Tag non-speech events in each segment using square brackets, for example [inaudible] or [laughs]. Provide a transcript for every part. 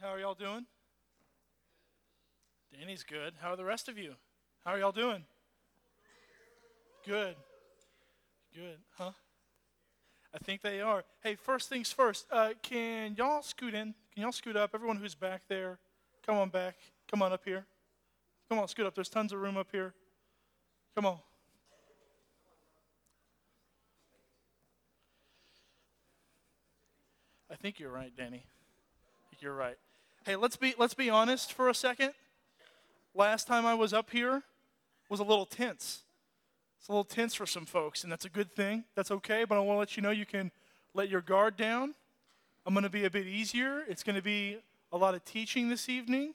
How are y'all doing? Danny's good. How are the rest of you? How are y'all doing? Good. Good. Huh? I think they are. Hey, first things first. Uh, can y'all scoot in? Can y'all scoot up? Everyone who's back there, come on back. Come on up here. Come on, scoot up. There's tons of room up here. Come on. I think you're right, Danny. You're right. Hey, let's be let's be honest for a second. Last time I was up here was a little tense. It's a little tense for some folks, and that's a good thing. That's okay, but I want to let you know you can let your guard down. I'm going to be a bit easier. It's going to be a lot of teaching this evening.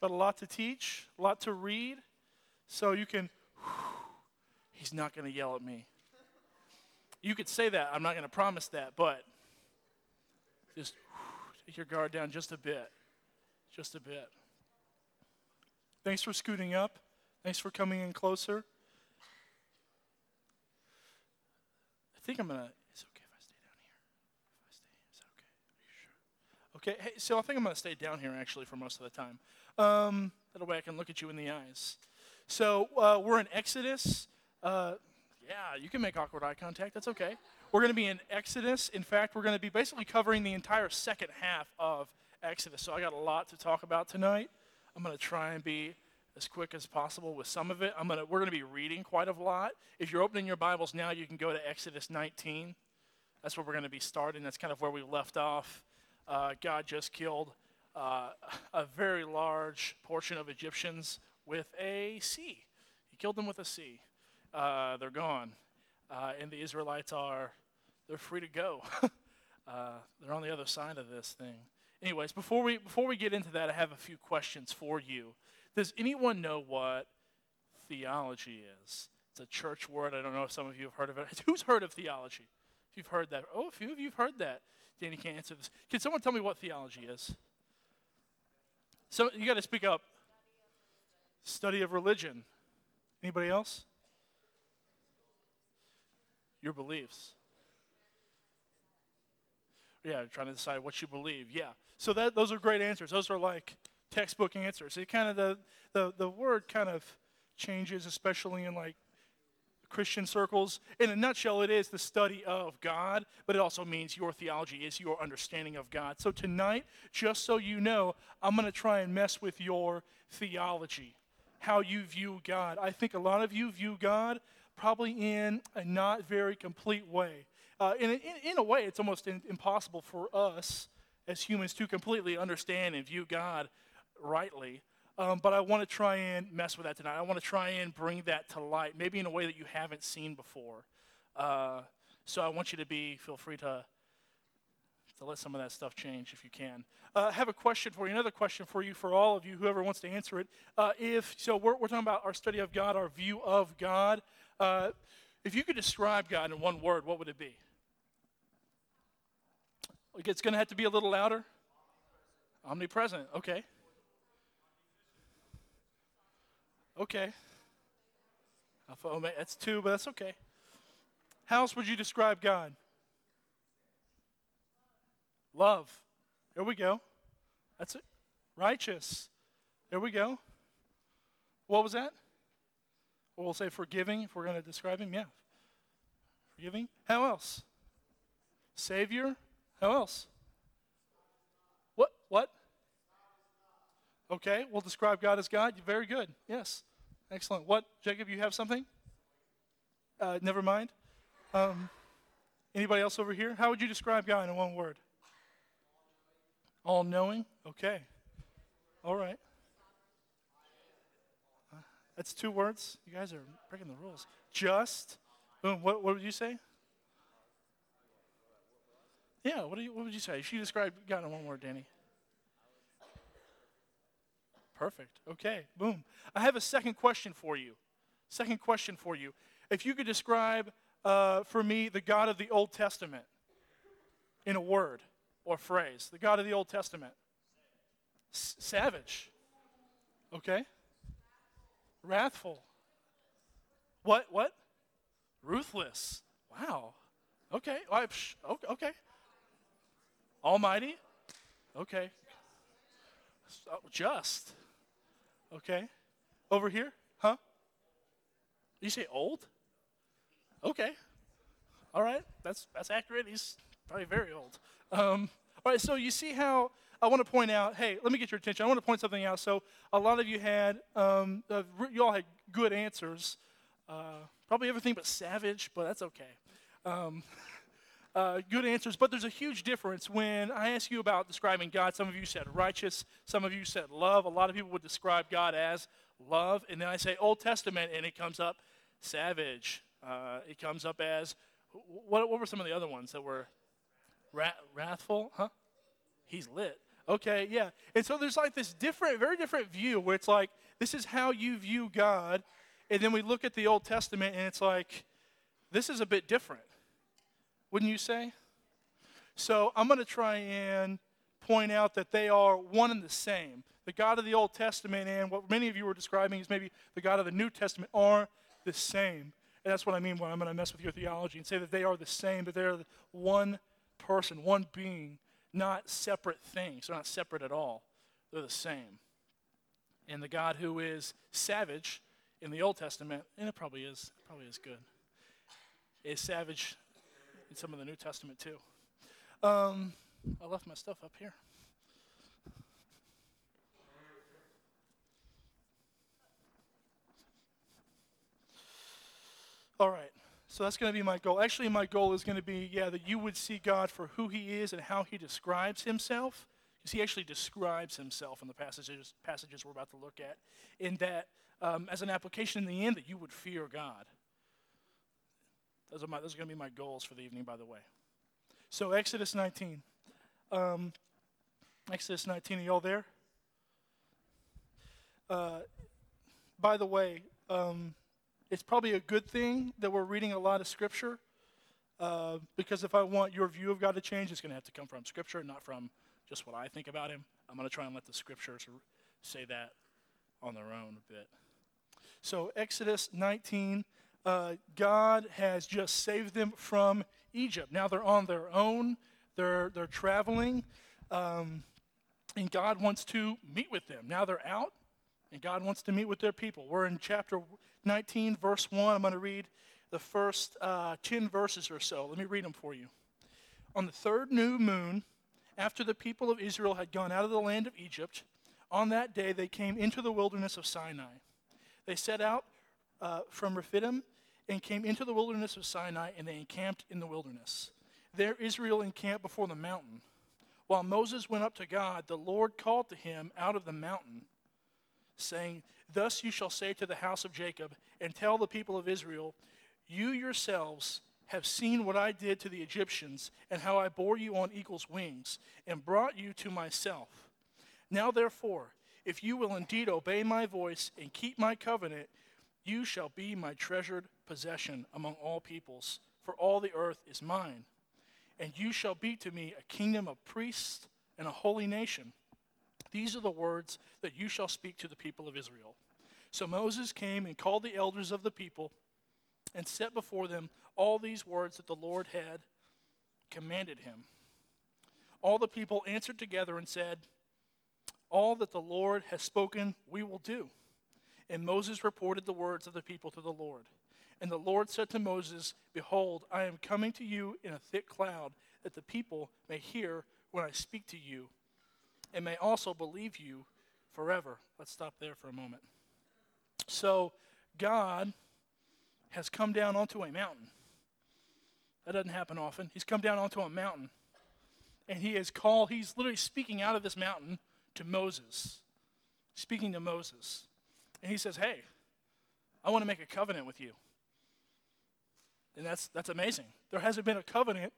Got a lot to teach, a lot to read. So you can, [sighs] he's not going to yell at me. You could say that. I'm not going to promise that, but just take your guard down just a bit. Just a bit. Thanks for scooting up. Thanks for coming in closer. I think I'm going to. It's okay if I stay down here? If I stay, is that okay? Are you sure? Okay, hey, so I think I'm going to stay down here actually for most of the time. Um, that way I can look at you in the eyes. So uh, we're in Exodus. Uh, yeah, you can make awkward eye contact. That's okay. We're going to be in Exodus. In fact, we're going to be basically covering the entire second half of Exodus. So I got a lot to talk about tonight. I'm going to try and be as quick as possible with some of it. I'm gonna, we're going to be reading quite a lot. If you're opening your Bibles now, you can go to Exodus 19. That's where we're going to be starting. That's kind of where we left off. Uh, God just killed uh, [laughs] a very large portion of Egyptians with a sea. He killed them with a sea. Uh, they're gone. Uh, and the Israelites are, they're free to go. [laughs] Uh, they're on the other side of this thing. Anyways, before we, before we get into that, I have a few questions for you. Does anyone know what theology is? It's a church word. I don't know if some of you have heard of it. [laughs] Who's heard of theology? If you've heard that. Oh, a few of you have heard that. Danny can't answer this. Can someone tell me what theology is? So you got to speak up. Study of religion. Anybody else? Your beliefs. Yeah, trying to decide what you believe. Yeah. So that those are great answers. Those are like textbook answers. It kind of the the the word kind of changes, especially in like Christian circles. In a nutshell, it is the study of God, but it also means your theology is your understanding of God. So tonight, just so you know, I'm going to try and mess with your theology, how you view God. I think a lot of you view God probably in a not very complete way. Uh, in, in, in, a way, it's almost in, impossible for us as humans to completely understand and view God rightly. Um, but I want to try and mess with that tonight. I want to try and bring that to light, maybe in a way that you haven't seen before. Uh, so I want you to be, feel free to, to let some of that stuff change if you can. Uh, I have a question for you, another question for you, for all of you, whoever wants to answer it. Uh, if so, we're, we're talking about our study of God, our view of God. Uh, if you could describe God in one word, what would it be? It's going to have to be a little louder. Omnipresent. Okay. Okay. Alpha Omega. That's two, but that's okay. How else would you describe God? Love. There we go. That's it. Righteous. There we go. What was that? Well, say forgiving if we're going to describe him. Yeah. Forgiving. How else? Savior. How else? What? What? Okay, we'll describe God as God. Very good. Yes. Excellent. What, Jacob, you have something? Uh, never mind. Um, anybody else over here? How would you describe God in one word? All knowing? Okay. All right. That's two words. You guys are breaking the rules. Just. Boom. What, what would you say? Yeah, what, do you, what would you say? She described God in one word, Danny. Perfect. Okay, boom. I have a second question for you. Second question for you. If you could describe uh, for me the God of the Old Testament in a word or phrase, the God of the Old Testament. S- savage. Okay. Wrathful. What? What? Ruthless. Wow. Okay. Okay. Almighty. Okay. Oh, just. Okay. Over here? Huh? You say old? Okay. All right. That's that's accurate. He's probably very old. Um, all right. So you see how I want to point out. Hey, let me get your attention. I want to point something out. So a lot of you had um, uh, you all had good answers. Uh, probably everything but savage, but that's okay. Um, [laughs] uh, good answers, but there's a huge difference when I ask you about describing God. Some of you said righteous, some of you said love. A lot of people would describe God as love, and then I say Old Testament, and it comes up savage. Uh, it comes up as what, what were some of the other ones that were wrathful? Huh? He's lit. Okay, yeah. And so there's like this different, very different view where it's like this is how you view God, and then we look at the Old Testament, and it's like this is a bit different wouldn't you say? So I'm going to try and point out that they are one and the same. The God of the Old Testament and what many of you were describing is maybe the God of the New Testament are the same. And that's what I mean when I'm going to mess with your theology and say that they are the same, but they're one person, one being, not separate things. They're not separate at all. They're the same. And the God who is savage in the Old Testament, and it probably is, probably is good, is savage in some of the New Testament too. Um, I left my stuff up here. All right. So that's going to be my goal. Actually, my goal is going to be, yeah, that you would see God for who He is and how He describes Himself. Because He actually describes Himself in the passages, passages we're about to look at. In that, um, as an application in the end, that you would fear God. Those are, my, those are going to be my goals for the evening, by the way. So, Exodus 19. Um, Exodus 19, are y'all there? Uh, by the way, um, it's probably a good thing that we're reading a lot of Scripture uh, because if I want your view of God to change, it's going to have to come from Scripture, not from just what I think about Him. I'm going to try and let the Scriptures say that on their own a bit. So, Exodus 19, uh, God has just saved them from Egypt. Now they're on their own, they're, they're traveling, um, and God wants to meet with them. Now they're out, and God wants to meet with their people. We're in chapter 19, verse 1. I'm going to read the first uh, 10 verses or so. Let me read them for you. On the third new moon, after the people of Israel had gone out of the land of Egypt, on that day they came into the wilderness of Sinai. They set out uh, from Rephidim and came into the wilderness of Sinai, and they encamped in the wilderness. There Israel encamped before the mountain. While Moses went up to God, the Lord called to him out of the mountain, saying, Thus you shall say to the house of Jacob, and tell the people of Israel, You yourselves have seen what I did to the Egyptians, and how I bore you on eagle's wings, and brought you to myself. Now therefore, if you will indeed obey my voice and keep my covenant, you shall be my treasured possession among all peoples, for all the earth is mine. And you shall be to me a kingdom of priests and a holy nation. These are the words that you shall speak to the people of Israel. So Moses came and called the elders of the people and set before them all these words that the Lord had commanded him. All the people answered together and said, All that the Lord has spoken, we will do. And Moses reported the words of the people to the Lord. And the Lord said to Moses, Behold, I am coming to you in a thick cloud, that the people may hear when I speak to you, and may also believe you forever. Let's stop there for a moment. So, God has come down onto a mountain. That doesn't happen often. He's come down onto a mountain, and he has called, he's literally speaking out of this mountain to Moses, speaking to Moses. And he says, Hey, I want to make a covenant with you. And that's, that's amazing. There hasn't been a covenant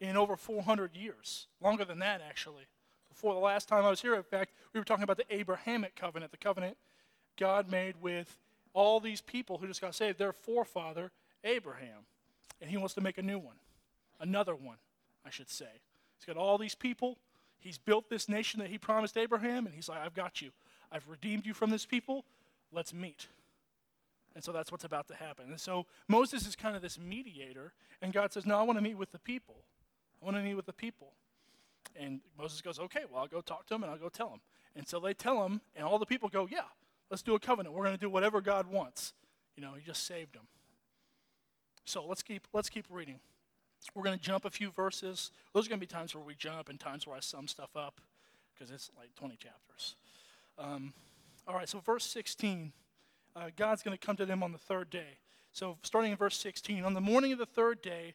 in over 400 years, longer than that, actually. Before the last time I was here, in fact, we were talking about the Abrahamic covenant, the covenant God made with all these people who just got saved, their forefather, Abraham. And he wants to make a new one, another one, I should say. He's got all these people. He's built this nation that he promised Abraham, and he's like, I've got you. I've redeemed you from this people. Let's meet. And so that's what's about to happen. And so Moses is kind of this mediator, and God says, No, I want to meet with the people. I want to meet with the people. And Moses goes, okay, well, I'll go talk to him and I'll go tell him. And so they tell him, and all the people go, yeah, let's do a covenant. We're going to do whatever God wants. You know, he just saved them. So let's keep, let's keep reading. We're going to jump a few verses. Those are going to be times where we jump and times where I sum stuff up because it's like 20 chapters. Um, all right, so verse 16 uh, God's going to come to them on the third day. So, starting in verse 16, on the morning of the third day,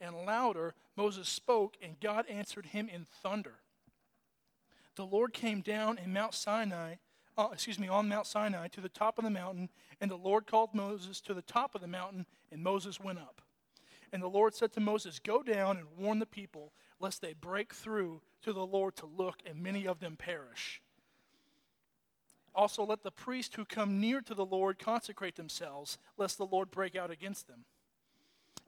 and louder, Moses spoke, and God answered him in thunder. The Lord came down in Mount Sinai, uh, excuse me, on Mount Sinai to the top of the mountain, and the Lord called Moses to the top of the mountain, and Moses went up. And the Lord said to Moses, Go down and warn the people, lest they break through to the Lord to look, and many of them perish. Also, let the priests who come near to the Lord consecrate themselves, lest the Lord break out against them.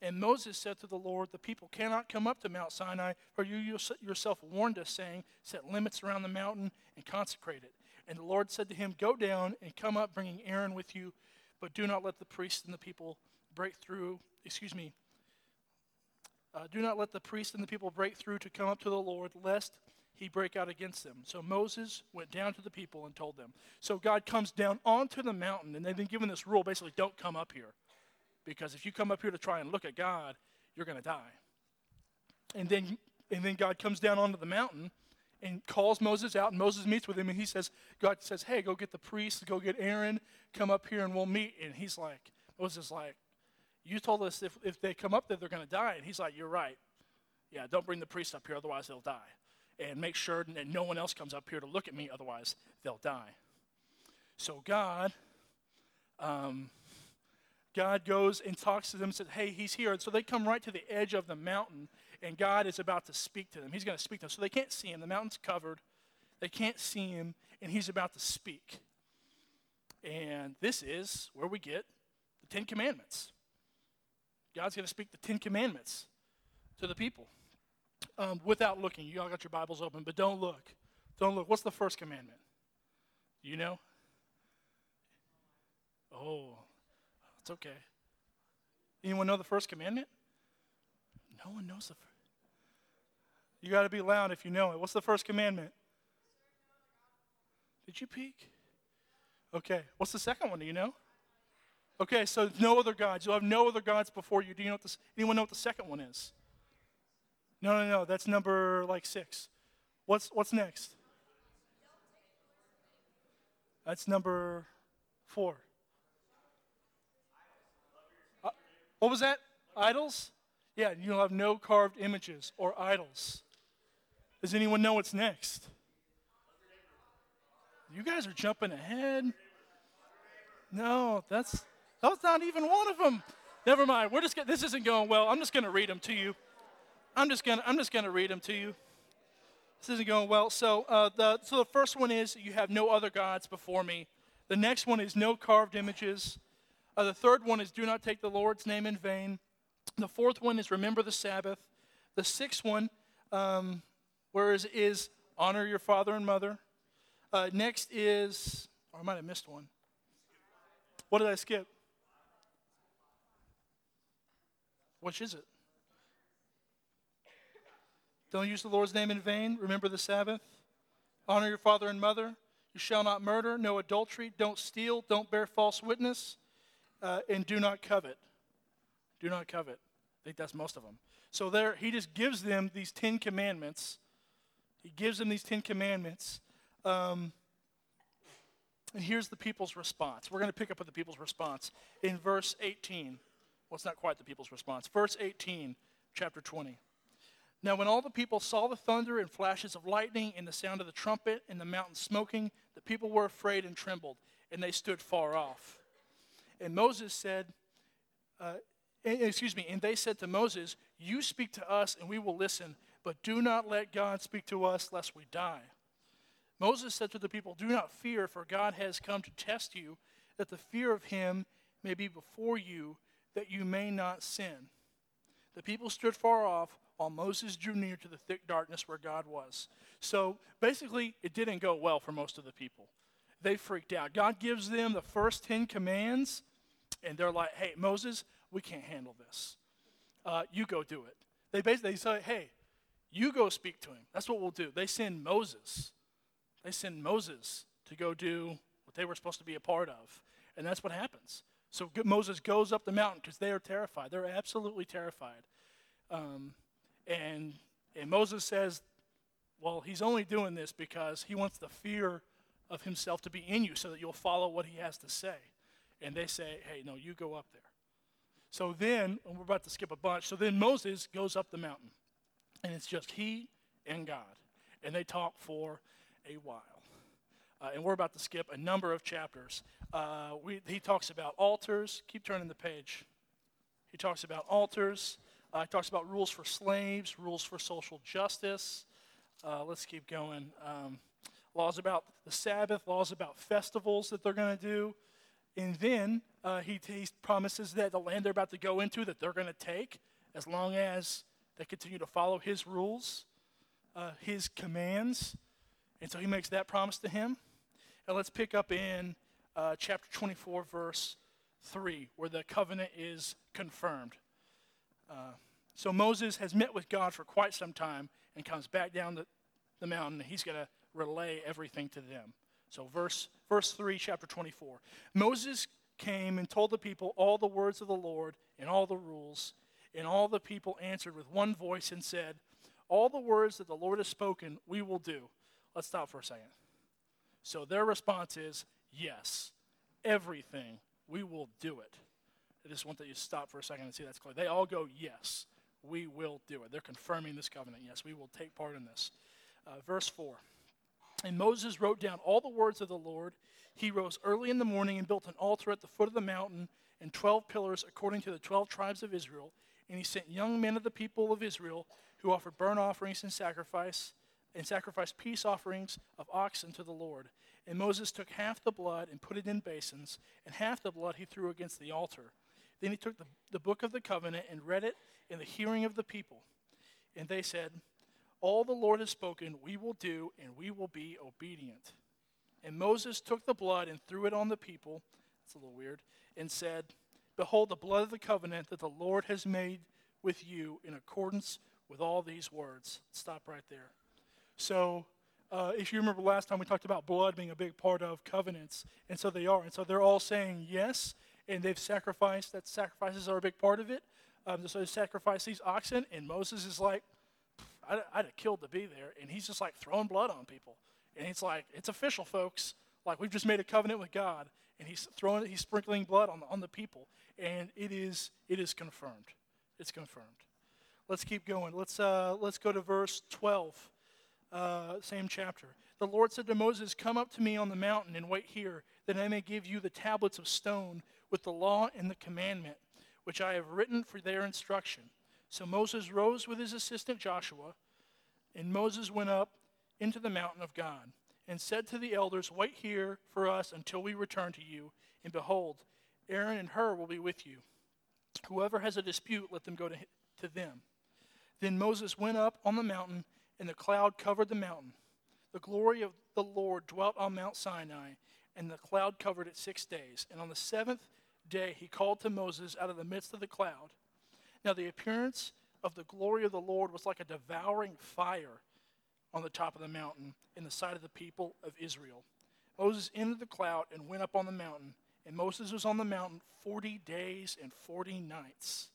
And Moses said to the Lord, The people cannot come up to Mount Sinai, for you yourself warned us, saying, Set limits around the mountain and consecrate it. And the Lord said to him, Go down and come up, bringing Aaron with you, but do not let the priests and the people break through, excuse me, uh, do not let the priests and the people break through to come up to the Lord, lest he break out against them. So Moses went down to the people and told them. So God comes down onto the mountain, and they've been given this rule basically don't come up here. Because if you come up here to try and look at God, you're going to die. And then, and then God comes down onto the mountain and calls Moses out, and Moses meets with him, and he says, God says, Hey, go get the priests, go get Aaron, come up here and we'll meet. And he's like, Moses is like, You told us if, if they come up there, they're going to die. And he's like, You're right. Yeah, don't bring the priests up here, otherwise they'll die and make sure that no one else comes up here to look at me, otherwise they'll die. So God, um, God goes and talks to them and says, Hey, he's here. And so they come right to the edge of the mountain, and God is about to speak to them. He's going to speak to them. So they can't see him. The mountain's covered. They can't see him, and he's about to speak. And this is where we get the Ten Commandments. God's going to speak the Ten Commandments to the people um, without looking. You all got your Bibles open, but don't look. Don't look. What's the first commandment? You know? Oh, it's okay. Anyone know the first commandment? No one knows the first. You got to be loud if you know it. What's the first commandment? Did you peek? Okay. What's the second one? Do you know? Okay, so no other gods. You'll have no other gods before you. Do you know what the, anyone know what the second one is? No, no, no. That's number like six. What's what's next? That's number four. Uh, what was that? Idols? Yeah, you'll have no carved images or idols. Does anyone know what's next? You guys are jumping ahead. No, that's that's not even one of them. Never mind. We're just this isn't going well. I'm just going to read them to you. I'm just gonna I'm just gonna read them to you. This isn't going well. So uh, the so the first one is you have no other gods before me. The next one is no carved images. Uh, the third one is do not take the Lord's name in vain. The fourth one is remember the Sabbath. The sixth one, um, is honor your father and mother. Uh, next is, or I might have missed one. What did I skip? Which is it? Don't use the Lord's name in vain. Remember the Sabbath. Honor your father and mother. You shall not murder, no adultery, don't steal, don't bear false witness, uh, and do not covet. Do not covet. I think that's most of them. So there, he just gives them these Ten Commandments. He gives them these Ten Commandments. Um, and here's the people's response. We're going to pick up with the people's response in verse 18. Well, it's not quite the people's response. Verse 18, chapter 20. Now, when all the people saw the thunder and flashes of lightning and the sound of the trumpet and the mountain smoking, the people were afraid and trembled, and they stood far off. And Moses said, uh, excuse me, and they said to Moses, You speak to us, and we will listen, but do not let God speak to us lest we die. Moses said to the people, Do not fear, for God has come to test you, that the fear of him may be before you, that you may not sin. The people stood far off while Moses drew near to the thick darkness where God was. So basically, it didn't go well for most of the people. They freaked out. God gives them the first 10 commands, and they're like, Hey, Moses, we can't handle this. Uh, you go do it. They basically say, Hey, you go speak to him. That's what we'll do. They send Moses they send Moses to go do what they were supposed to be a part of. And that's what happens. So Moses goes up the mountain because they are terrified. They're absolutely terrified. Um, and, and Moses says, well, he's only doing this because he wants the fear of himself to be in you so that you'll follow what he has to say. And they say, hey, no, you go up there. So then, we're about to skip a bunch, so then Moses goes up the mountain. And it's just he and God. And they talk for a while. Uh, and we're about to skip a number of chapters. Uh, we, he talks about altars. Keep turning the page. He talks about altars. Uh, he talks about rules for slaves, rules for social justice. Uh, let's keep going. Um, laws about the Sabbath, laws about festivals that they're going to do. And then uh, he, he promises that the land they're about to go into that they're going to take, as long as they continue to follow his rules, uh, his commands. And so he makes that promise to him. And let's pick up in uh, chapter 24, verse 3, where the covenant is confirmed. Uh, so Moses has met with God for quite some time and comes back down the, the mountain. He's going to relay everything to them. So, verse, verse 3, chapter 24. Moses came and told the people all the words of the Lord and all the rules. And all the people answered with one voice and said, All the words that the Lord has spoken, we will do. Let's stop for a second. So their response is yes, everything, we will do it. I just want that you stop for a second and see that's clear. They all go, yes, we will do it. They're confirming this covenant. Yes, we will take part in this. Uh, verse 4. And Moses wrote down all the words of the Lord. He rose early in the morning and built an altar at the foot of the mountain and 12 pillars according to the 12 tribes of Israel. And he sent young men of the people of Israel who offered burnt offerings and sacrifice and sacrificed peace offerings of oxen to the Lord. And Moses took half the blood and put it in basins, and half the blood he threw against the altar. Then he took the, the book of the covenant and read it in the hearing of the people. And they said, All the Lord has spoken, we will do, and we will be obedient. And Moses took the blood and threw it on the people. It's a little weird. And said, Behold, the blood of the covenant that the Lord has made with you in accordance with all these words. Stop right there. So, uh, if you remember last time, we talked about blood being a big part of covenants, and so they are. And so they're all saying yes, and they've sacrificed. That sacrifices are a big part of it. Um, so they sacrifice these oxen, and Moses is like, I'd, I'd have killed to be there. And he's just like throwing blood on people. And he's like, it's official, folks. Like, we've just made a covenant with God. And he's throwing, he's sprinkling blood on the, on the people. And it is, it is confirmed. It's confirmed. Let's keep going. Let's, uh, let's go to verse 12 uh, same chapter. The Lord said to Moses, Come up to me on the mountain and wait here, that I may give you the tablets of stone with the law and the commandment, which I have written for their instruction. So Moses rose with his assistant Joshua, and Moses went up into the mountain of God, and said to the elders, Wait here for us until we return to you. And behold, Aaron and Hur will be with you. Whoever has a dispute, let them go to, to them. Then Moses went up on the mountain and the cloud covered the mountain. The glory of the Lord dwelt on Mount Sinai, and the cloud covered it six days. And on the seventh day he called to Moses out of the midst of the cloud. Now the appearance of the glory of the Lord was like a devouring fire on the top of the mountain in the sight of the people of Israel. Moses entered the cloud and went up on the mountain, and Moses was on the mountain 40 days and 40 nights.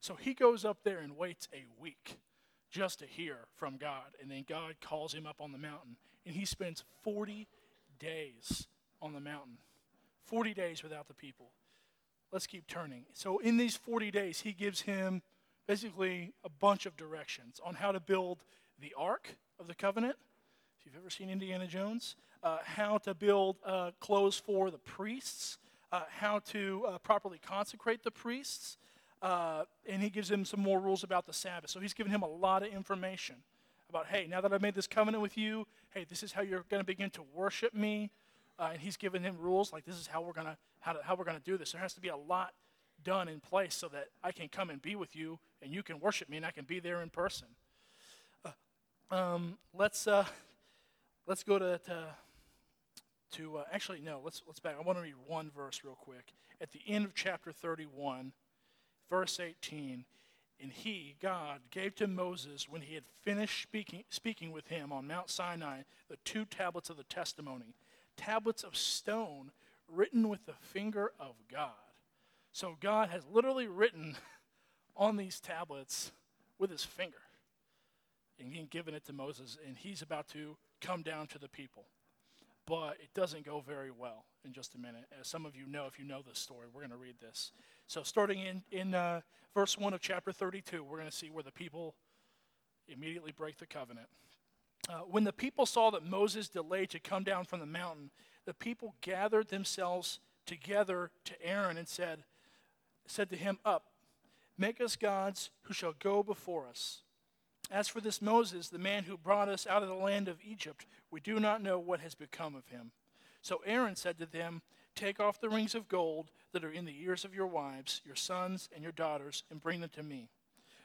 So he goes up there and waits a week just to hear from God. And then God calls him up on the mountain. And he spends 40 days on the mountain, 40 days without the people. Let's keep turning. So, in these 40 days, he gives him basically a bunch of directions on how to build the Ark of the Covenant. If you've ever seen Indiana Jones, uh, how to build uh, clothes for the priests, uh, how to uh, properly consecrate the priests, uh, and he gives him some more rules about the Sabbath. So he's given him a lot of information. about, hey, now that I've made this covenant with you, hey, this is how you're going to begin to worship me. Uh, and he's given him rules like this is how we're going to how, to, how we're to do this. There has to be a lot done in place so that I can come and be with you and you can worship me and I can be there in person. Uh, um, let's uh, let's go to to, to uh, actually no let's let's back. I want to read one verse real quick at the end of chapter 31, verse 18. And he, God, gave to Moses, when he had finished speaking, speaking with him on Mount Sinai, the two tablets of the testimony, tablets of stone written with the finger of God. So God has literally written [laughs] on these tablets with his finger and he's given it to Moses, and he's about to come down to the people. But it doesn't go very well in just a minute. As some of you know, if you know this story, we're going to read this. So, starting in, in uh, verse 1 of chapter 32, we're going to see where the people immediately break the covenant. Uh, when the people saw that Moses delayed to come down from the mountain, the people gathered themselves together to Aaron and said, said to him, Up, make us gods who shall go before us. As for this Moses, the man who brought us out of the land of Egypt, we do not know what has become of him. So Aaron said to them, Take off the rings of gold that are in the ears of your wives, your sons, and your daughters, and bring them to me.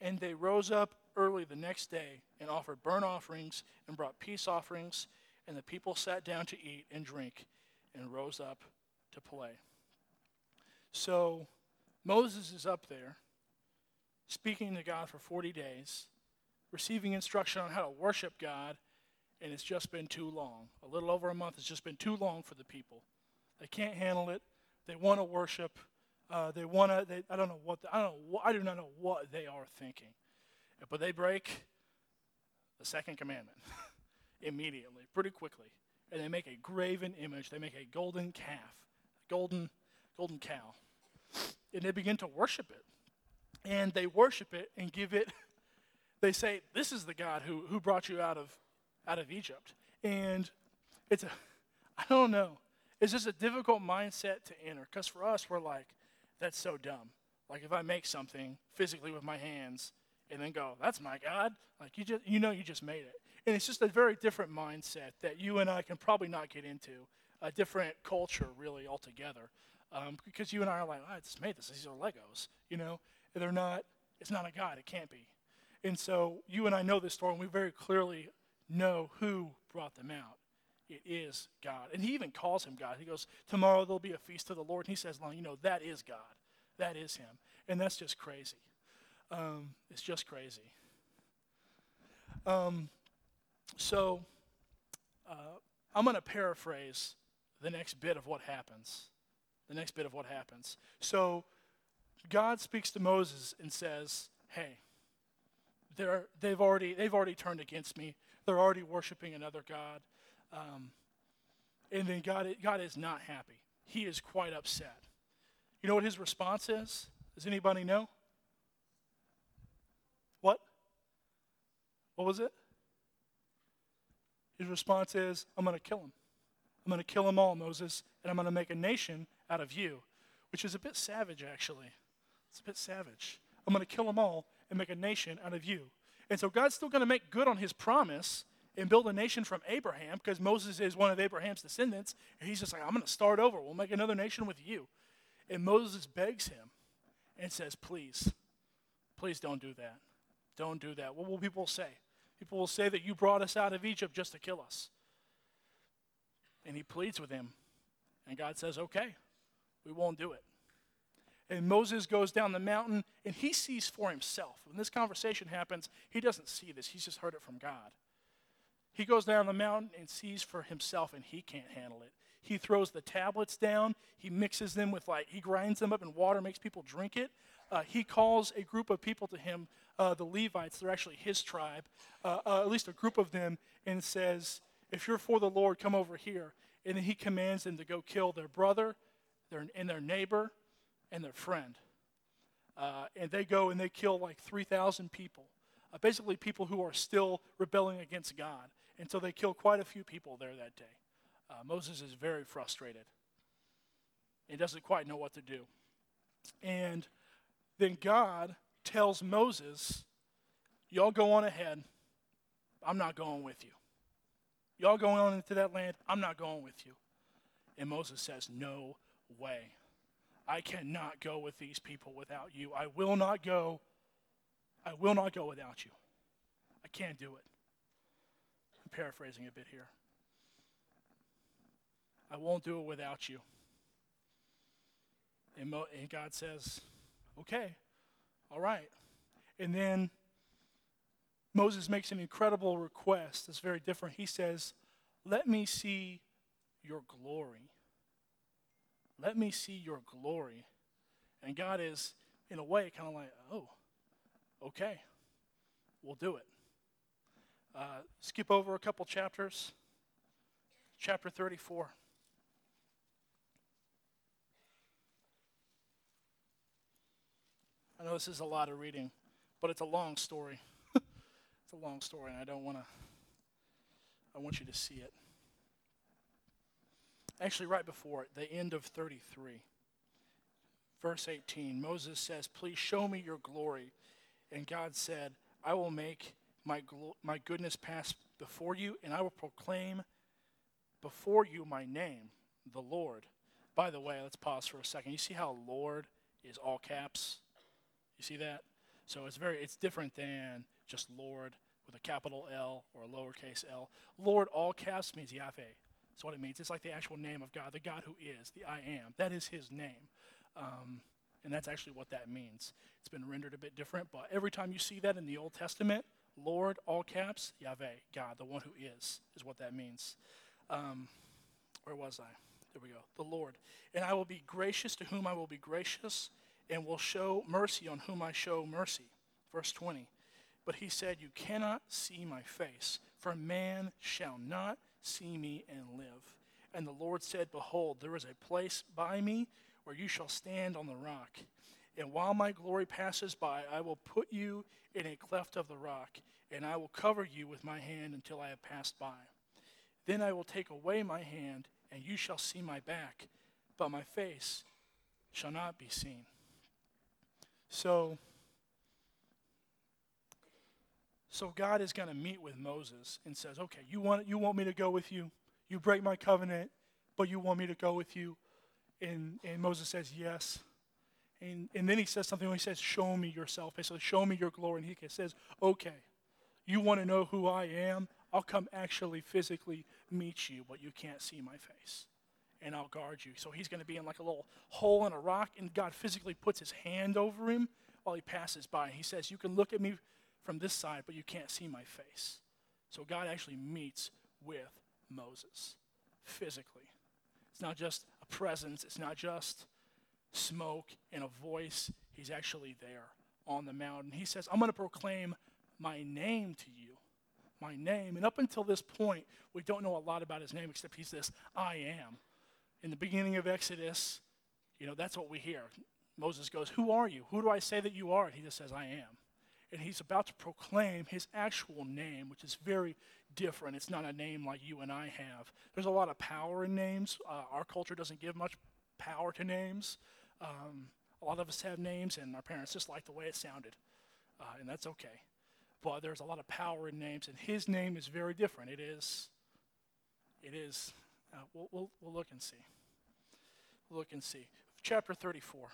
And they rose up early the next day and offered burnt offerings and brought peace offerings, and the people sat down to eat and drink and rose up to play. So Moses is up there speaking to God for 40 days, receiving instruction on how to worship God, and it's just been too long. A little over a month has just been too long for the people. They can't handle it. They want to worship. Uh, they want to. I don't know what. The, I don't know. I do not know what they are thinking, but they break the second commandment [laughs] immediately, pretty quickly, and they make a graven image. They make a golden calf, golden, golden cow, and they begin to worship it and they worship it and give it [laughs] they say this is the god who, who brought you out of out of egypt and it's a [laughs] i don't know it's just a difficult mindset to enter because for us we're like that's so dumb like if i make something physically with my hands and then go that's my god like you just you know you just made it and it's just a very different mindset that you and i can probably not get into a different culture really altogether um, because you and i are like oh, i just made this these are legos you know they're not, it's not a God. It can't be. And so you and I know this story, and we very clearly know who brought them out. It is God. And he even calls him God. He goes, Tomorrow there'll be a feast to the Lord. And he says, Long, you know, that is God. That is him. And that's just crazy. Um, it's just crazy. Um, so uh, I'm going to paraphrase the next bit of what happens. The next bit of what happens. So God speaks to Moses and says, Hey, they're, they've, already, they've already turned against me. They're already worshiping another God. Um, and then God, God is not happy. He is quite upset. You know what his response is? Does anybody know? What? What was it? His response is, I'm going to kill him. I'm going to kill them all, Moses, and I'm going to make a nation out of you, which is a bit savage, actually. It's a bit savage. I'm going to kill them all and make a nation out of you. And so God's still going to make good on his promise and build a nation from Abraham because Moses is one of Abraham's descendants. And he's just like, I'm going to start over. We'll make another nation with you. And Moses begs him and says, Please, please don't do that. Don't do that. What will people say? People will say that you brought us out of Egypt just to kill us. And he pleads with him. And God says, Okay, we won't do it. And Moses goes down the mountain and he sees for himself. When this conversation happens, he doesn't see this, he's just heard it from God. He goes down the mountain and sees for himself, and he can't handle it. He throws the tablets down. He mixes them with, like, he grinds them up in water, makes people drink it. Uh, he calls a group of people to him uh, the Levites, they're actually his tribe, uh, uh, at least a group of them, and says, If you're for the Lord, come over here. And then he commands them to go kill their brother their, and their neighbor and their friend. Uh, and they go and they kill like 3,000 people, uh, basically people who are still rebelling against God. And so they kill quite a few people there that day. Uh, Moses is very frustrated. He doesn't quite know what to do. And then God tells Moses, Y'all go on ahead. I'm not going with you. Y'all going on into that land. I'm not going with you. And Moses says, No way. I cannot go with these people without you. I will not go. I will not go without you. I can't do it. I'm paraphrasing a bit here. I won't do it without you. And, Mo- and God says, okay, all right. And then Moses makes an incredible request that's very different. He says, Let me see your glory. Let me see your glory. And God is, in a way, kind of like, Oh, okay, we'll do it. Uh, skip over a couple chapters. Chapter 34. I know this is a lot of reading, but it's a long story. [laughs] it's a long story, and I don't want to. I want you to see it. Actually, right before it, the end of 33, verse 18, Moses says, Please show me your glory. And God said, I will make my, glo- my goodness pass before you, and I will proclaim before you my name, the Lord. By the way, let's pause for a second. You see how Lord is all caps? You see that? So it's very it's different than just Lord with a capital L or a lowercase l. Lord all caps means Yahweh. That's what it means. It's like the actual name of God, the God who is, the I am. That is his name. Um, and that's actually what that means. It's been rendered a bit different, but every time you see that in the Old Testament, Lord, all caps, Yahweh, God, the one who is, is what that means. Um, where was I? There we go. The Lord. And I will be gracious to whom I will be gracious, and will show mercy on whom I show mercy. Verse 20. But he said, You cannot see my face, for man shall not see me and live. And the Lord said, Behold, there is a place by me where you shall stand on the rock. And while my glory passes by, I will put you in a cleft of the rock, and I will cover you with my hand until I have passed by. Then I will take away my hand, and you shall see my back, but my face shall not be seen. So, so God is going to meet with Moses and says, "Okay, you want you want me to go with you? You break my covenant, but you want me to go with you?" And and Moses says, "Yes." And and then he says something. When he says, "Show me yourself," He says, "Show me your glory." And he says, "Okay, you want to know who I am? I'll come actually physically meet you, but you can't see my face." and I'll guard you. So he's going to be in like a little hole in a rock, and God physically puts his hand over him while he passes by. He says, You can look at me from this side, but you can't see my face. So God actually meets with Moses physically. It's not just a presence, it's not just smoke and a voice. He's actually there on the mountain. He says, I'm going to proclaim my name to you. My name. And up until this point, we don't know a lot about his name except he's this I am in the beginning of Exodus, you know, that's what we hear. Moses goes, Who are you? Who do I say that you are? And he just says, I am. And he's about to proclaim his actual name, which is very different. It's not a name like you and I have. There's a lot of power in names. Uh, our culture doesn't give much power to names. Um, a lot of us have names, and our parents just like the way it sounded, uh, and that's okay. But there's a lot of power in names, and his name is very different. It is, it is uh, we'll, we'll, we'll look and see. Look and see. Chapter 34.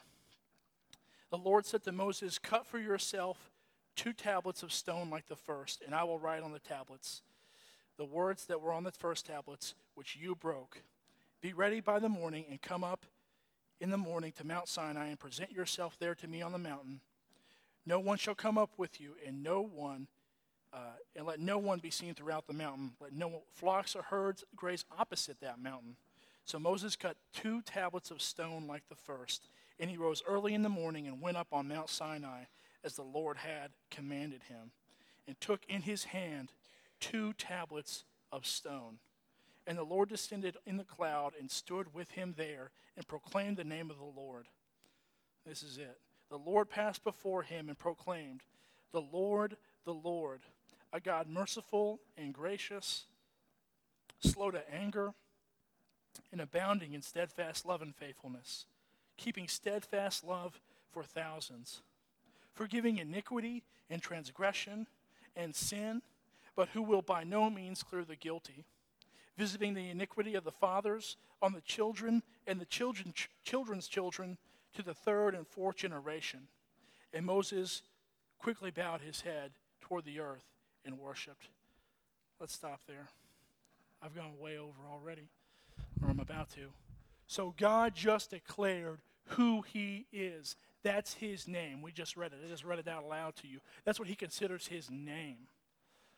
The Lord said to Moses, Cut for yourself two tablets of stone like the first, and I will write on the tablets the words that were on the first tablets, which you broke. Be ready by the morning and come up in the morning to Mount Sinai and present yourself there to me on the mountain. No one shall come up with you, and no one uh, and let no one be seen throughout the mountain. Let no flocks or herds graze opposite that mountain. So Moses cut two tablets of stone like the first, and he rose early in the morning and went up on Mount Sinai as the Lord had commanded him, and took in his hand two tablets of stone. And the Lord descended in the cloud and stood with him there and proclaimed the name of the Lord. This is it. The Lord passed before him and proclaimed, The Lord, the Lord, a God merciful and gracious, slow to anger, and abounding in steadfast love and faithfulness, keeping steadfast love for thousands, forgiving iniquity and transgression and sin, but who will by no means clear the guilty, visiting the iniquity of the fathers on the children and the children, ch- children's children to the third and fourth generation. And Moses quickly bowed his head toward the earth and worshiped. Let's stop there. I've gone way over already, or I'm about to. So God just declared who he is. That's his name. We just read it. I just read it out loud to you. That's what he considers his name.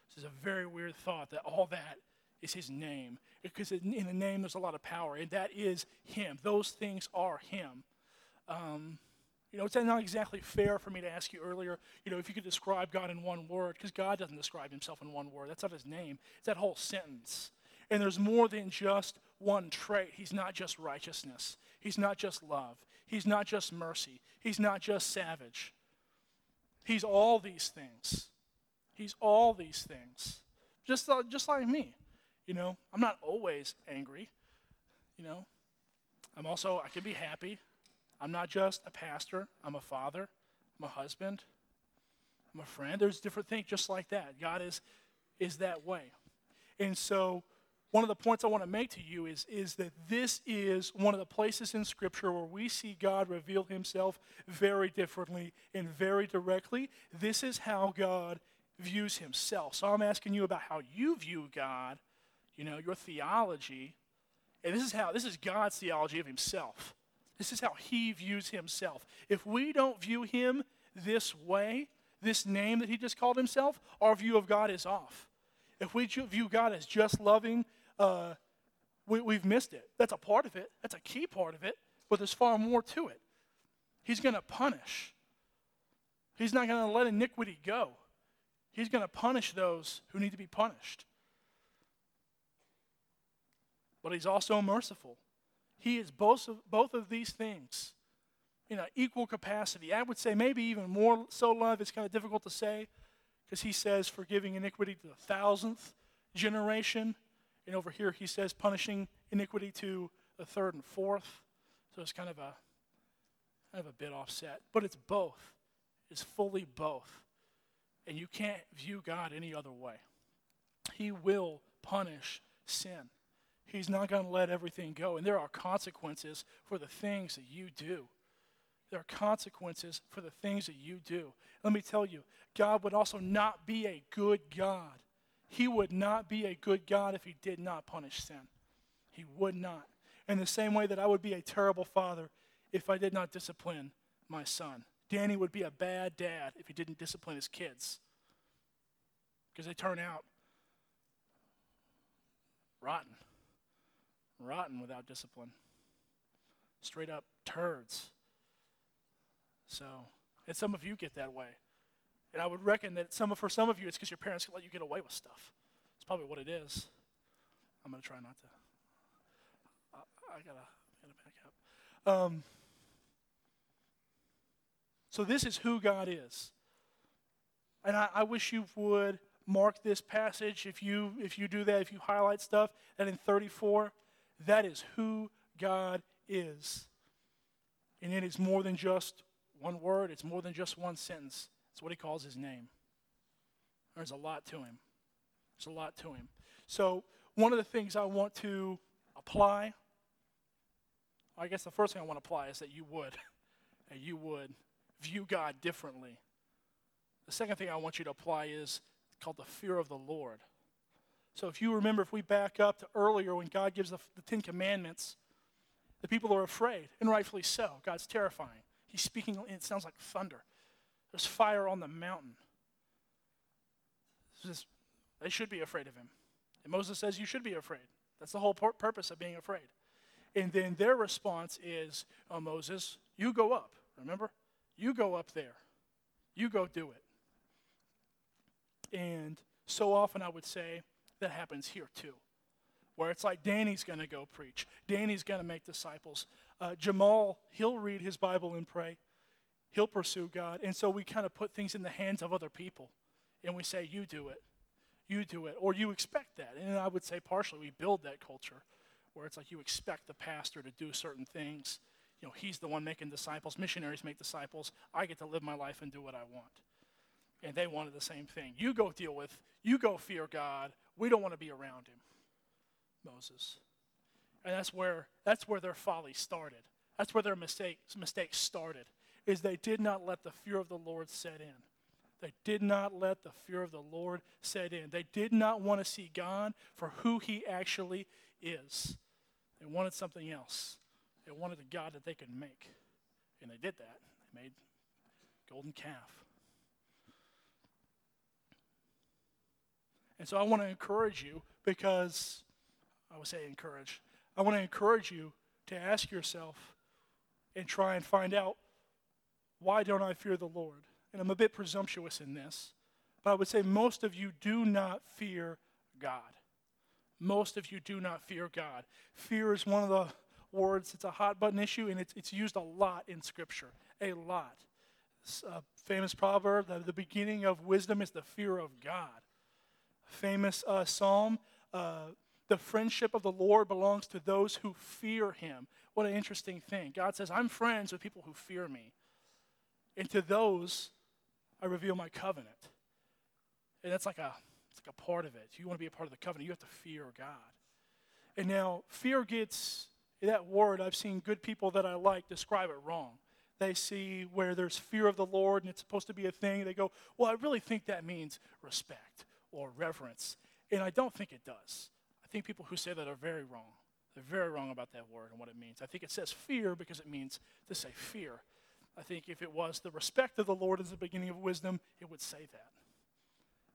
This is a very weird thought that all that is his name. Because in the name there's a lot of power, and that is him. Those things are him. Um, you know, it's not exactly fair for me to ask you earlier, you know, if you could describe God in one word, because God doesn't describe himself in one word. That's not his name. It's that whole sentence. And there's more than just one trait. He's not just righteousness. He's not just love. He's not just mercy. He's not just savage. He's all these things. He's all these things. Just, uh, just like me. You know, I'm not always angry. You know, I'm also, I can be happy. I'm not just a pastor, I'm a father, I'm a husband, I'm a friend. There's different things just like that. God is, is that way. And so, one of the points I want to make to you is, is that this is one of the places in Scripture where we see God reveal himself very differently and very directly. This is how God views himself. So I'm asking you about how you view God, you know, your theology. And this is how, this is God's theology of himself. This is how he views himself. If we don't view him this way, this name that he just called himself, our view of God is off. If we view God as just loving, uh, we, have missed it. That's a part of it, that's a key part of it, but there's far more to it. He's going to punish, He's not going to let iniquity go. He's going to punish those who need to be punished. But He's also merciful. He is both of, both of these things in an equal capacity. I would say maybe even more so love. It's kind of difficult to say because he says forgiving iniquity to the thousandth generation and over here, he says punishing iniquity to the third and fourth. So it's kind of a kind of a bit offset. But it's both. It's fully both. And you can't view God any other way. He will punish sin. He's not going to let everything go. And there are consequences for the things that you do. There are consequences for the things that you do. Let me tell you, God would also not be a good God he would not be a good God if he did not punish sin. He would not. In the same way that I would be a terrible father if I did not discipline my son. Danny would be a bad dad if he didn't discipline his kids because they turn out rotten. Rotten without discipline. Straight up turds. So, and some of you get that way. And I would reckon that some, for some of you, it's because your parents let you get away with stuff. It's probably what it is. I'm going to try not to. I, I got to back up. Um, so this is who God is. And I, I, wish you would mark this passage if you if you do that, if you highlight stuff, and in 34, that is who God is. And it is more than just one word, it's more than just one sentence. It's what he calls his name. There's a lot to him. There's a lot to him. So, one of the things I want to apply, I guess the first thing I want to apply is that you would, [laughs] that you would view God differently. The second thing I want you to apply is called the fear of the Lord. So, if you remember, if we back up to earlier when God gives the, the Ten Commandments, the people are afraid, and rightfully so. God's terrifying. He's speaking, it sounds like thunder. There's fire on the mountain. Just, they should be afraid of him. And Moses says, You should be afraid. That's the whole pur- purpose of being afraid. And then their response is, Oh, Moses, you go up. Remember? You go up there. You go do it. And so often I would say that happens here too, where it's like Danny's going to go preach, Danny's going to make disciples. Uh, Jamal, he'll read his Bible and pray, he'll pursue God. And so we kind of put things in the hands of other people and we say, You do it. You do it. Or you expect that. And I would say partially we build that culture where it's like you expect the pastor to do certain things. You know, he's the one making disciples. Missionaries make disciples. I get to live my life and do what I want. And they wanted the same thing. You go deal with, you go fear God. We don't want to be around him. Moses. And that's where that's where their folly started. That's where their mistakes mistakes started. Is they did not let the fear of the Lord set in. They did not let the fear of the Lord set in. They did not want to see God for who he actually is. They wanted something else. They wanted a God that they could make. And they did that. They made golden calf. And so I want to encourage you because I would say encourage. I want to encourage you to ask yourself and try and find out why don't I fear the Lord? And I'm a bit presumptuous in this, but I would say most of you do not fear God most of you do not fear God. Fear is one of the words, it's a hot button issue, and it's, it's used a lot in Scripture. A lot. A famous proverb the beginning of wisdom is the fear of God. Famous uh, psalm uh, the friendship of the Lord belongs to those who fear him. What an interesting thing. God says, I'm friends with people who fear me. And to those, I reveal my covenant. And that's like a it's like a part of it. You want to be a part of the covenant, you have to fear God. And now, fear gets that word, I've seen good people that I like describe it wrong. They see where there's fear of the Lord and it's supposed to be a thing. They go, Well, I really think that means respect or reverence. And I don't think it does. I think people who say that are very wrong. They're very wrong about that word and what it means. I think it says fear because it means to say fear. I think if it was the respect of the Lord is the beginning of wisdom, it would say that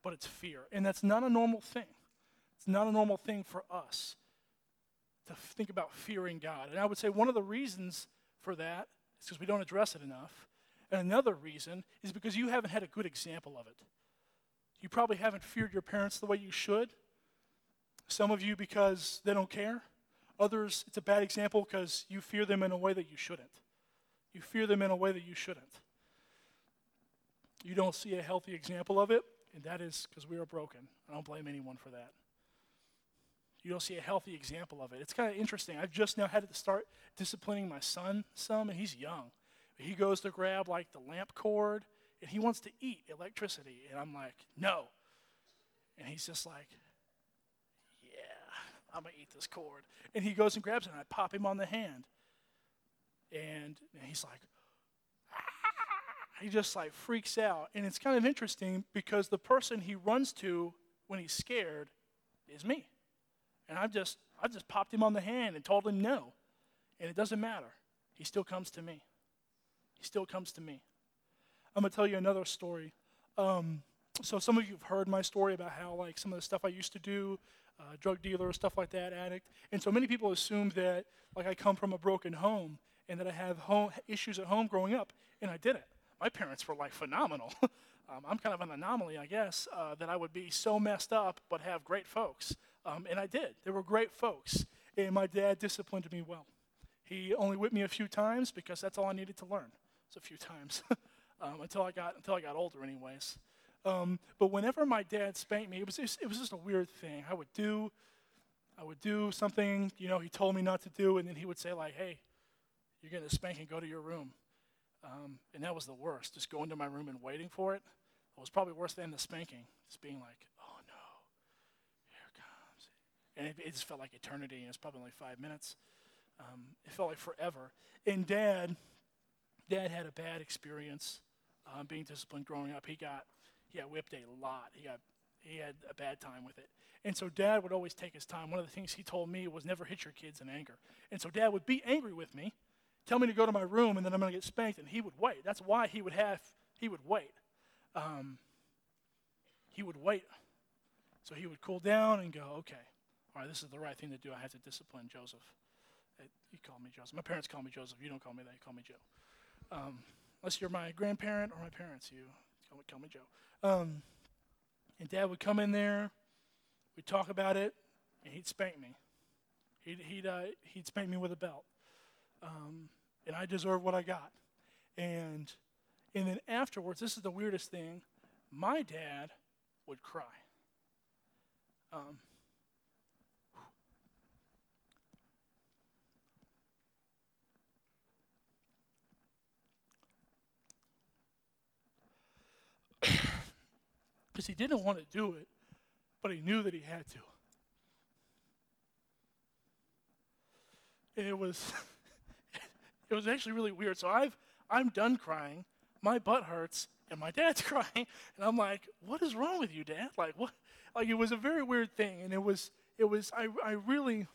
but it's fear. And that's not a normal thing. It's not a normal thing for us to think about fearing God. And I would say one of the reasons for that is because we don't address it enough. And another reason is because you haven't had a good example of it. You probably haven't feared your parents the way you should. Some of you because they don't care. Others, it's a bad example because you fear them in a way that you shouldn't. You fear them in a way that you shouldn't. You don't see a healthy example of it, and that is because we are broken. I don't blame anyone for that. You don't see a healthy example of it. It's kind of interesting. I've just now had to start disciplining my son some, and he's young. He goes to grab like the lamp cord, and he wants to eat electricity. And I'm like, no. And he's just like, yeah, I'm going to eat this cord. And he goes and grabs it, and I pop him on the hand. And, and he's like, ah. he just like freaks out. And it's kind of interesting because the person he runs to when he's scared is me. And I've just I just popped him on the hand and told him no. And it doesn't matter. He still comes to me. He still comes to me. I'm gonna tell you another story. Um, so some of you have heard my story about how like some of the stuff I used to do, uh, drug dealer, stuff like that, addict. And so many people assume that like I come from a broken home and that I have home issues at home growing up, and I didn't my parents were like phenomenal. [laughs] um, I'm kind of an anomaly, I guess, uh, that I would be so messed up but have great folks. Um, and I did. They were great folks. And my dad disciplined me well. He only whipped me a few times because that's all I needed to learn. It's a few times [laughs] um, until I got until I got older, anyways. Um, but whenever my dad spanked me, it was just, it was just a weird thing. I would do I would do something, you know, he told me not to do, and then he would say like, "Hey, you're getting a spanking. Go to your room." Um, and that was the worst. Just going to my room and waiting for it. It was probably worse than the spanking. Just being like, oh no, here it comes. And it, it just felt like eternity, and was probably only five minutes. Um, it felt like forever. And dad, dad had a bad experience um, being disciplined growing up. He got, he got whipped a lot. He got, he had a bad time with it. And so dad would always take his time. One of the things he told me was never hit your kids in anger. And so dad would be angry with me tell me to go to my room and then I'm going to get spanked. And he would wait. That's why he would have, he would wait. Um, he would wait. So he would cool down and go, okay, all right, this is the right thing to do. I have to discipline Joseph. He called me Joseph. My parents call me Joseph. You don't call me that. You call me Joe. Um, unless you're my grandparent or my parents, you Call me, call me Joe. Um, and Dad would come in there, we'd talk about it, and he'd spank me. He'd, he'd, uh, he'd spank me with a belt. Um, and I deserved what I got. And, and then afterwards, this is the weirdest thing my dad would cry. Um, because he didn't want to do it, but he knew that he had to. And it was [laughs] it was actually really weird. So I've I'm done crying, my butt hurts, and my dad's [laughs] crying, and I'm like, "What is wrong with you, Dad?" Like what? Like it was a very weird thing, and it was it was I I really.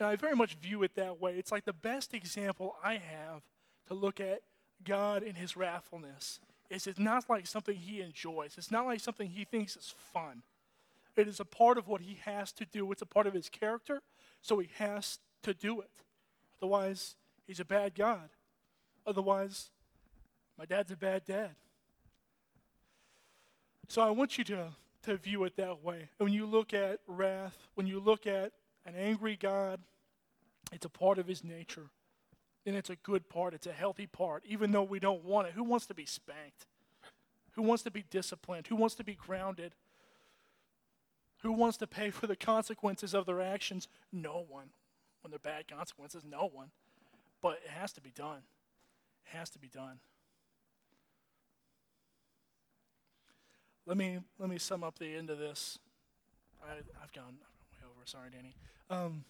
And I very much view it that way. It's like the best example I have to look at God in his wrathfulness is it's not like something he enjoys. It's not like something he thinks is fun. It is a part of what he has to do. It's a part of his character, so he has to do it. Otherwise, he's a bad God. Otherwise, my dad's a bad dad. So I want you to, to view it that way. When you look at wrath, when you look at an angry God, it's a part of his nature. And it's a good part, it's a healthy part, even though we don't want it. Who wants to be spanked? Who wants to be disciplined? Who wants to be grounded? Who wants to pay for the consequences of their actions? No one. When they're bad consequences, no one. But it has to be done. It has to be done. Let me let me sum up the end of this. I, have gone way over. Sorry, Danny. Um,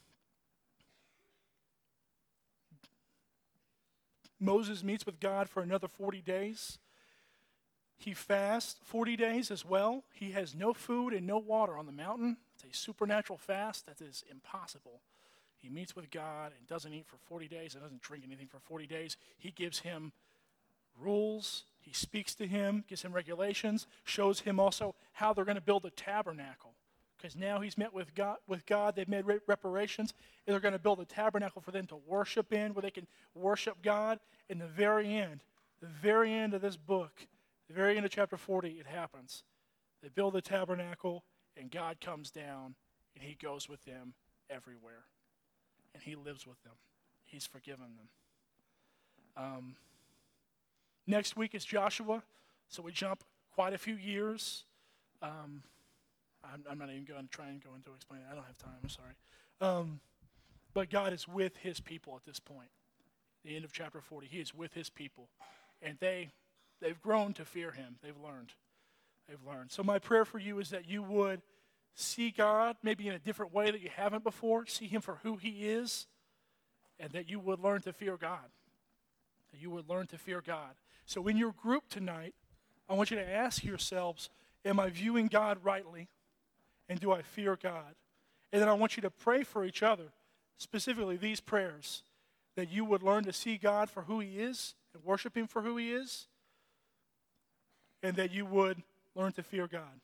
Moses meets with God for another 40 days. He fasts 40 days as well. He has no food and no water on the mountain. It's a supernatural fast that is impossible. He meets with God and doesn't eat for 40 days and doesn't drink anything for 40 days. He gives him rules. He speaks to him, gives him regulations, shows him also how they're going to build a tabernacle. Because now he's met with God, with God, they've made reparations, and they're going to build a tabernacle for them to worship in, where they can worship God. In the very end, the very end of this book, the very end of chapter 40, it happens. They build the tabernacle, and God comes down, and he goes with them everywhere. And he lives with them. He's forgiven them. Um, next week is Joshua, so we jump quite a few years. Um, I'm, I'm, not even going to try and go into explaining. I don't have time. I'm sorry. Um, but God is with his people at this point. The end of chapter 40. He is with his people. And they They've grown to fear him. They've learned. They've learned. So, my prayer for you is that you would see God maybe in a different way that you haven't before, see him for who he is, and that you would learn to fear God. That you would learn to fear God. So, in your group tonight, I want you to ask yourselves Am I viewing God rightly? And do I fear God? And then I want you to pray for each other, specifically these prayers, that you would learn to see God for who He is and worship Him for who He is, and that you would learn to fear God.